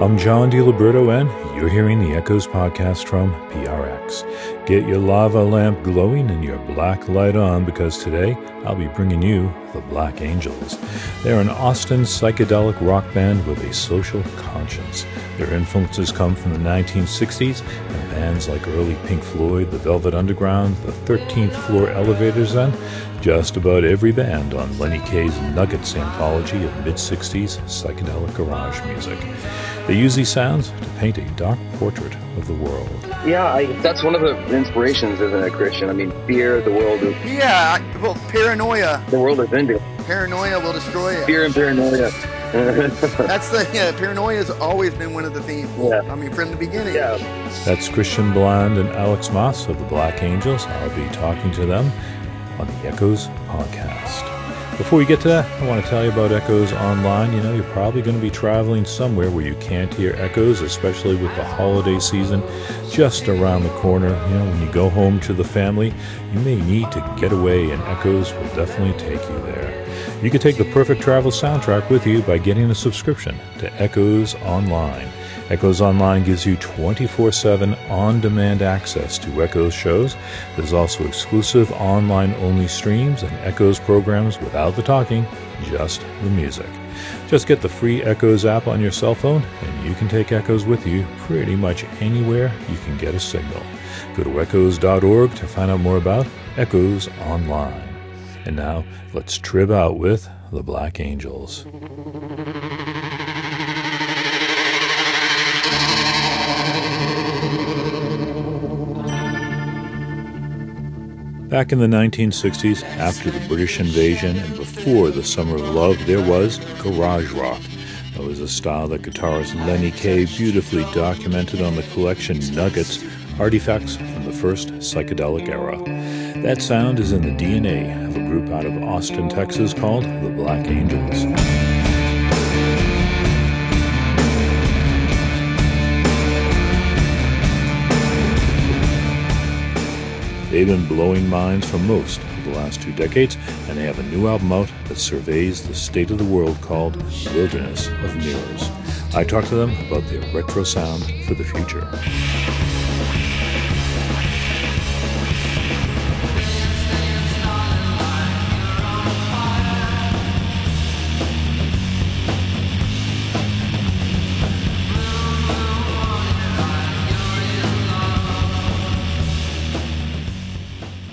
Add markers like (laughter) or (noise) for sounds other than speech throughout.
I'm John DiLiberto, and you're hearing the Echoes podcast from PRX. Get your lava lamp glowing and your black light on because today I'll be bringing you the Black Angels. They're an Austin psychedelic rock band with a social conscience. Their influences come from the 1960s and bands like early Pink Floyd, the Velvet Underground, the 13th Floor Elevators, and just about every band on Lenny Kaye's Nuggets anthology of mid 60s psychedelic garage music. They use these sounds to paint a dark portrait of the world. Yeah, I, that's one of the inspirations, isn't it, Christian? I mean, fear, the world is. Yeah, well, paranoia. The world is into. Paranoia will destroy it. Fear and paranoia. (laughs) That's the (laughs) yeah. Paranoia has always been one of the themes. Yeah. I mean, from the beginning. Yeah. That's Christian Bland and Alex Moss of the Black Angels. I'll be talking to them on the Echoes podcast. Before we get to that, I want to tell you about Echoes Online. You know, you're probably going to be traveling somewhere where you can't hear echoes, especially with the holiday season just around the corner. You know, when you go home to the family, you may need to get away, and Echoes will definitely take you there. You can take the perfect travel soundtrack with you by getting a subscription to Echoes Online. Echoes Online gives you 24 7 on demand access to Echoes shows. There's also exclusive online only streams and Echoes programs without the talking, just the music. Just get the free Echoes app on your cell phone, and you can take Echoes with you pretty much anywhere you can get a signal. Go to echoes.org to find out more about Echoes Online. And now, let's trib out with the Black Angels. (laughs) Back in the 1960s, after the British invasion and before the Summer of Love, there was garage rock. That was a style that guitarist Lenny Kaye beautifully documented on the collection Nuggets, artifacts from the first psychedelic era. That sound is in the DNA of a group out of Austin, Texas called the Black Angels. They've been blowing minds for most of the last two decades, and they have a new album out that surveys the state of the world called Wilderness of Mirrors. I talked to them about their retro sound for the future.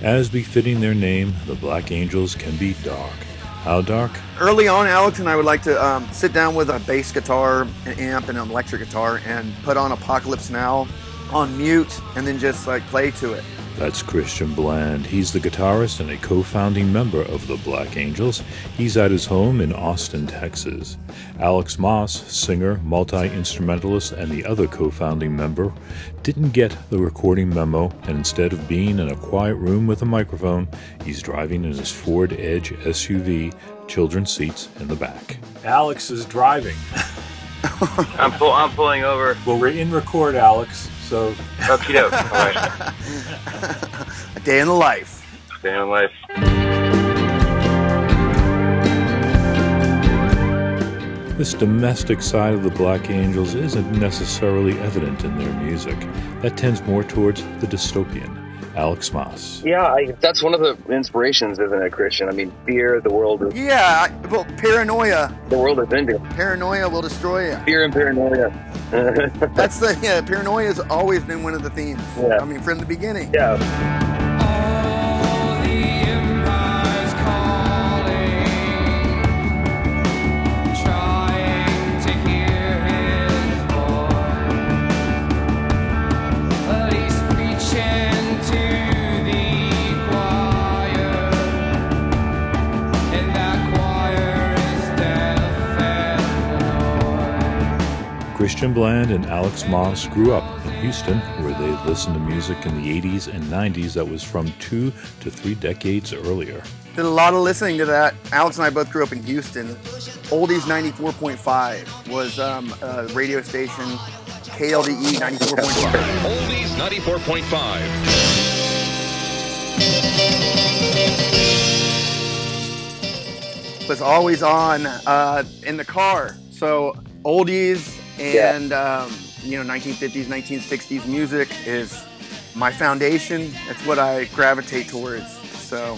As befitting their name, the Black Angels can be dark. How dark? Early on, Alex and I would like to um, sit down with a bass guitar, an amp, and an electric guitar, and put on Apocalypse Now on mute, and then just like play to it. That's Christian Bland. He's the guitarist and a co founding member of the Black Angels. He's at his home in Austin, Texas. Alex Moss, singer, multi instrumentalist, and the other co founding member, didn't get the recording memo, and instead of being in a quiet room with a microphone, he's driving in his Ford Edge SUV, children's seats in the back. Alex is driving. (laughs) I'm, pull, I'm pulling over. Well, we're in record, Alex, so. Okie doke. (laughs) All right. A day in the life. Stay in life. This domestic side of the Black Angels isn't necessarily evident in their music. That tends more towards the dystopian. Alex Moss. Yeah, I, that's one of the inspirations, isn't it, Christian? I mean, fear, the world is. Yeah, I- well, paranoia. The world is into. Paranoia will destroy you. Fear and paranoia. That's the yeah. Paranoia has always been one of the themes. Yeah. I mean, from the beginning. yeah. Christian Bland and Alex Moss grew up in Houston, where they listened to music in the 80s and 90s that was from two to three decades earlier. Did a lot of listening to that. Alex and I both grew up in Houston. Oldies 94.5 was um, a radio station. KLDE 94.5. Oldies 94.5. was always on uh, in the car. So oldies and um, you know 1950s 1960s music is my foundation that's what i gravitate towards so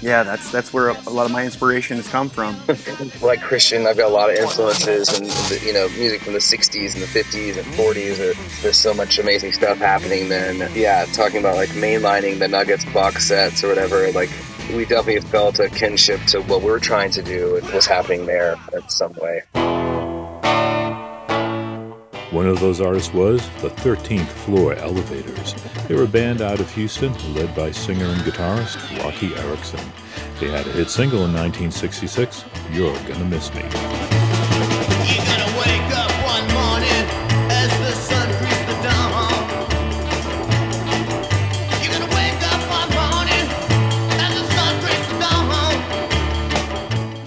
yeah that's that's where a lot of my inspiration has come from (laughs) like Christian, I've got a lot of influences and you know music from the '60s and the '50s and '40s. There- There's so much amazing stuff happening then. Yeah, talking about like mainlining the Nuggets box sets or whatever. Like we definitely felt a kinship to what we're trying to do. It was happening there in some way. One of those artists was the 13th Floor Elevators. They were a band out of Houston led by singer and guitarist Roky Erickson. They had a hit single in 1966, You're Gonna Miss Me. You're gonna wake up one morning as the sun greets the dawn. You're gonna wake up one morning as the sun greets the dawn.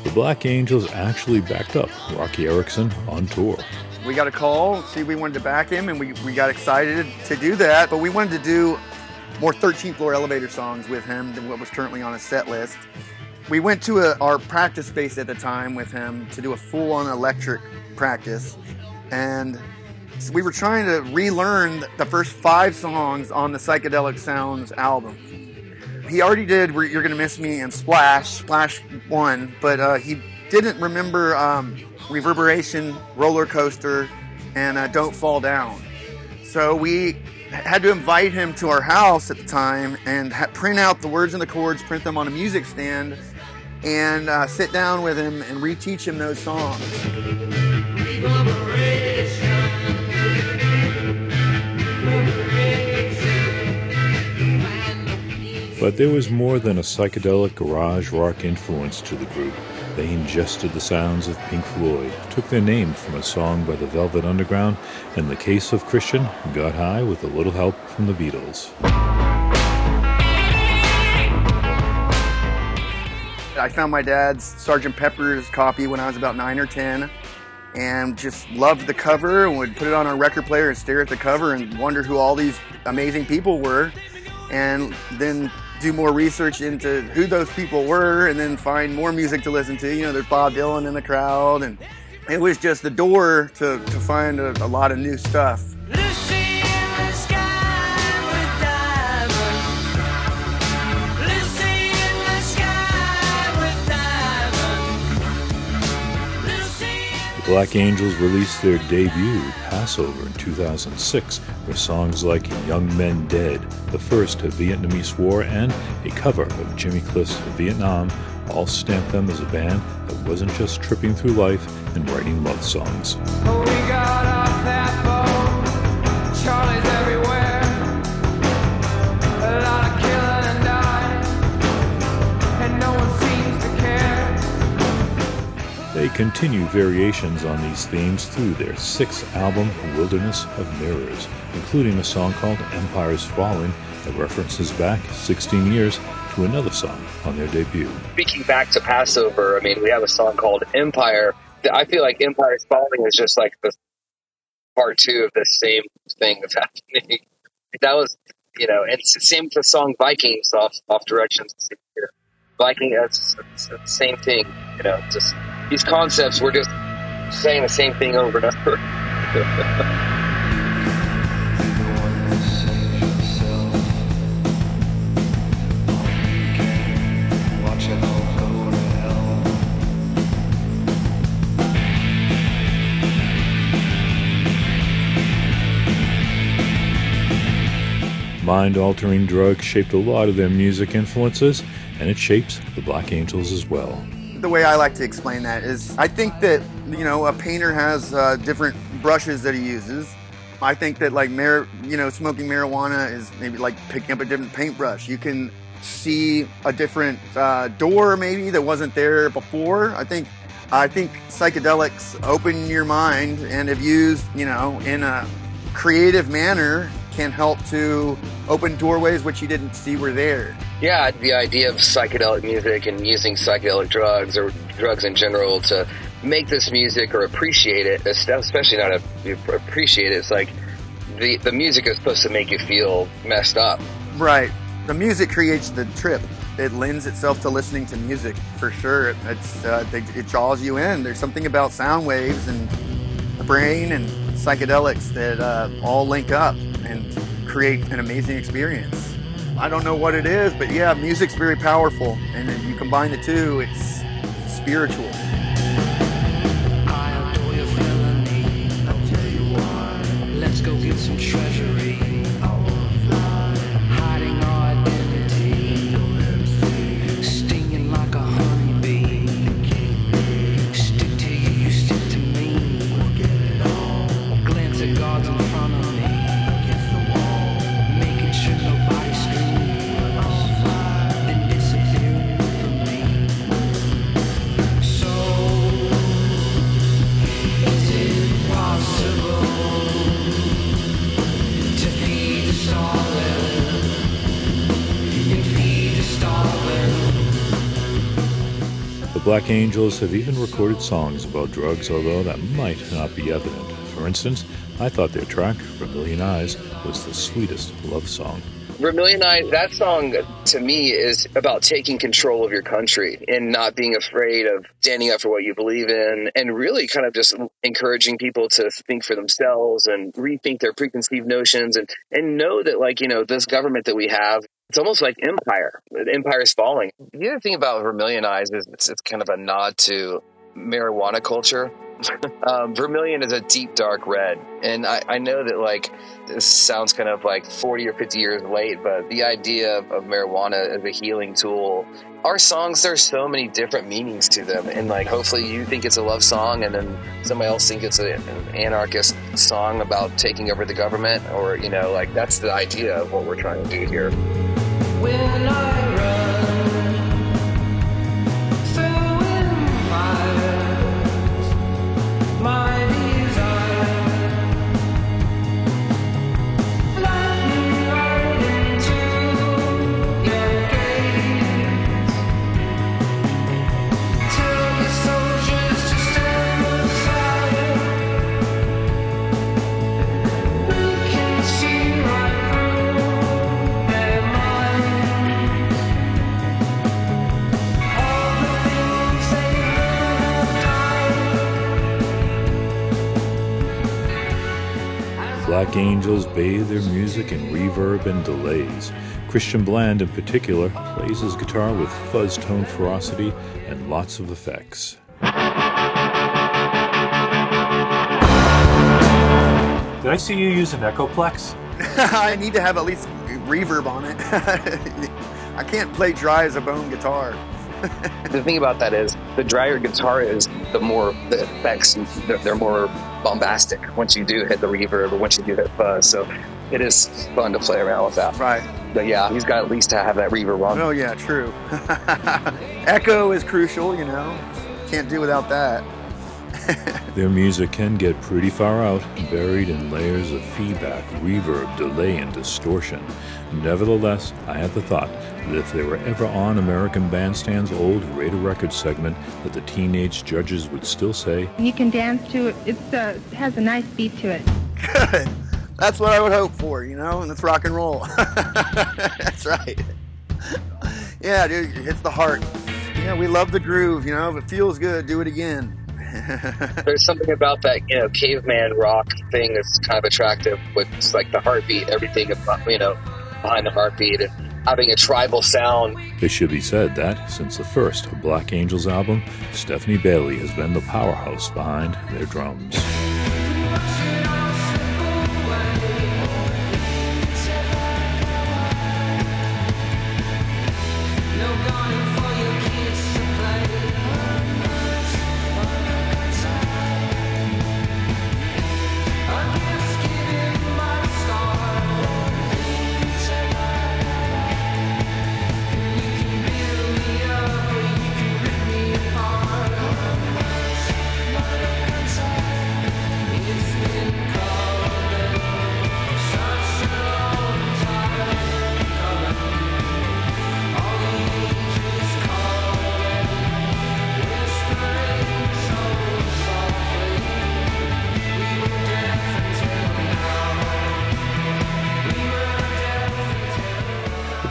The Black Angels actually backed up Roky Erickson on tour. We got a call see we wanted to back him and we, we got excited to do that but we wanted to do more 13th floor elevator songs with him than what was currently on his set list. We went to a, our practice space at the time with him to do a full-on electric practice and so we were trying to relearn the first five songs on the psychedelic sounds album. He already did you're gonna miss me and splash splash one but uh, he didn't remember um, reverberation roller coaster and uh, don't fall down so we had to invite him to our house at the time and ha- print out the words and the chords print them on a music stand and uh, sit down with him and reteach him those songs But there was more than a psychedelic garage rock influence to the group. They ingested the sounds of Pink Floyd, took their name from a song by the Velvet Underground, and the case of Christian, got high with a little help from the Beatles. I found my dad's Sgt. Pepper's copy when I was about nine or ten, and just loved the cover and would put it on our record player and stare at the cover and wonder who all these amazing people were, and then do more research into who those people were, and then find more music to listen to. You know, there's Bob Dylan in the crowd, and it was just the door to, to find a, a lot of new stuff. Lucy in the sky with diamonds. Lucy in the sky with diamonds. Lucy in The Black Angels released their debut, Passover, in 2006, with songs like Young Men Dead, the first of Vietnamese War, and a cover of Jimmy Cliff's Vietnam all stamped them as a band that wasn't just tripping through life and writing love songs. Continue variations on these themes through their sixth album, Wilderness of Mirrors, including a song called Empire's Falling that references back 16 years to another song on their debut. Speaking back to Passover, I mean, we have a song called Empire. I feel like Empire's Falling is just like the part two of the same thing that's (laughs) happening. That was, you know, and it's the same with the song Vikings off off Directions. Viking, that's the same thing. You know, just these concepts. We're just saying the same thing over and over. Mind altering drugs shaped a lot of their music influences, and it shapes the Black Angels as well. The way I like to explain that is I think that you know a painter has uh, different brushes that he uses. I think that like mar- you know smoking marijuana is maybe like picking up a different paintbrush. You can see a different uh, door maybe that wasn't there before. I think I think psychedelics open your mind and if used you know in a creative manner can help to open doorways which you didn't see were there. Yeah, the idea of psychedelic music and using psychedelic drugs or drugs in general to make this music or appreciate it, especially not a, appreciate it. It's like the the music is supposed to make you feel messed up. Right. The music creates the trip. It lends itself to listening to music for sure. It's uh, they, it draws you in. There's something about sound waves and the brain and psychedelics that uh, all link up and create an amazing experience. I don't know what it is, but yeah, music's very powerful, and then you combine the two, it's spiritual. Angels have even recorded songs about drugs, although that might not be evident. For instance, I thought their track, Vermilion Eyes, was the sweetest love song. Vermilion Eye, that song to me is about taking control of your country and not being afraid of standing up for what you believe in and really kind of just encouraging people to think for themselves and rethink their preconceived notions and, and know that like, you know, this government that we have, it's almost like empire. Empire is falling. The other thing about Vermilion Eyes is it's, it's kind of a nod to marijuana culture. (laughs) um, vermilion is a deep dark red. And I, I know that like this sounds kind of like 40 or 50 years late but the idea of, of marijuana as a healing tool our songs there's so many different meanings to them. And like hopefully you think it's a love song and then somebody else think it's a, an anarchist song about taking over the government or you know like that's the idea of what we're trying to do here Angels bathe their music in reverb and delays. Christian Bland, in particular, plays his guitar with fuzz tone ferocity and lots of effects. Did I see you use an Echoplex? (laughs) I need to have at least reverb on it. (laughs) I can't play dry as a bone guitar. (laughs) the thing about that is the drier guitar is the more the effects they're, they're more bombastic once you do hit the reverb or once you do hit fuzz so it is fun to play around with that Right. but yeah he's got at least to have that reverb on Oh yeah, true. (laughs) Echo is crucial, you know. Can't do without that. Their music can get pretty far out, buried in layers of feedback, reverb, delay, and distortion. Nevertheless, I had the thought that if they were ever on American Bandstand's old Rate-a-Record segment, that the teenage judges would still say, You can dance to it. It's uh, it has a nice beat to it. Good. That's what I would hope for, you know, and that's rock and roll. (laughs) that's right. Yeah, dude, it hits the heart. Yeah, we love the groove, you know. If it feels good, do it again. There's something about that you know caveman rock thing that's kind of attractive with like the heartbeat everything you know behind the heartbeat and having a tribal sound It should be said that, since the first Black Angels album, Stephanie Bailey has been the powerhouse behind their drums.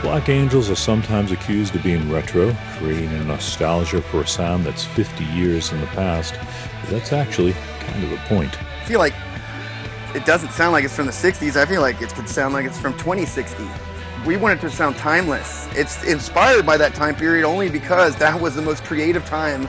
Black Angels are sometimes accused of being retro, creating a nostalgia for a sound that's 50 years in the past, but that's actually kind of the point. I feel like it doesn't sound like it's from the 60s. I feel like it could sound like it's from 2060. We want it to sound timeless. It's inspired by that time period only because that was the most creative time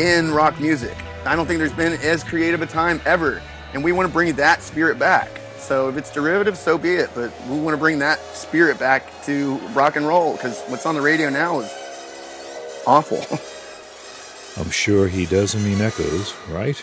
in rock music. I don't think there's been as creative a time ever, and we want to bring that spirit back. So if it's derivative, so be it. But we want to bring that spirit back to rock and roll because what's on the radio now is awful. (laughs) I'm sure he doesn't mean echoes, right?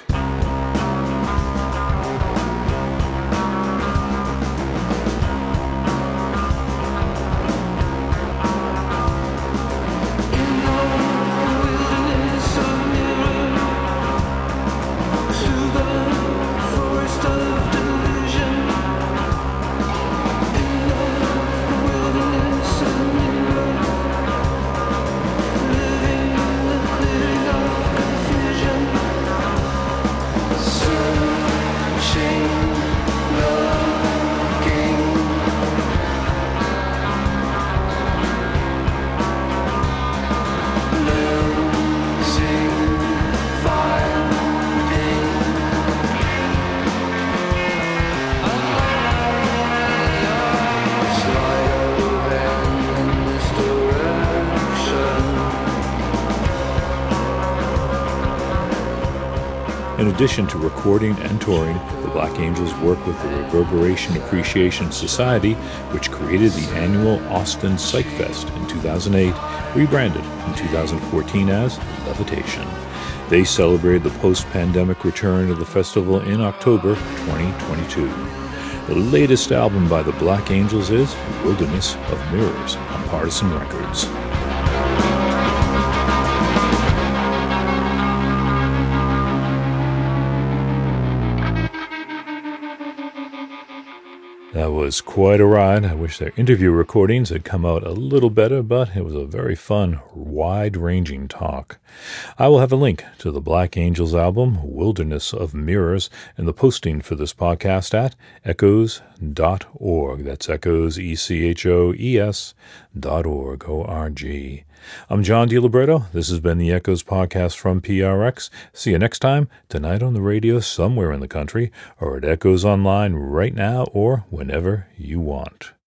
Addition to recording and touring, the Black Angels work with the Reverberation Appreciation Society, which created the annual Austin Psych Fest in 2008, rebranded in 2014 as Levitation. They celebrated the post pandemic return of the festival in October 2022. The latest album by the Black Angels is Wilderness of Mirrors on Partisan Records. That was quite a ride. I wish their interview recordings had come out a little better, but it was a very fun, wide ranging talk. I will have a link to the Black Angels album, Wilderness of Mirrors, in the posting for this podcast at echoes.org. That's echoes, E C H O E S dot org, O R G. I'm John DiLiberto. This has been the Echoes podcast from PRX. See you next time, tonight on the radio somewhere in the country, or at Echoes Online right now or whenever you want.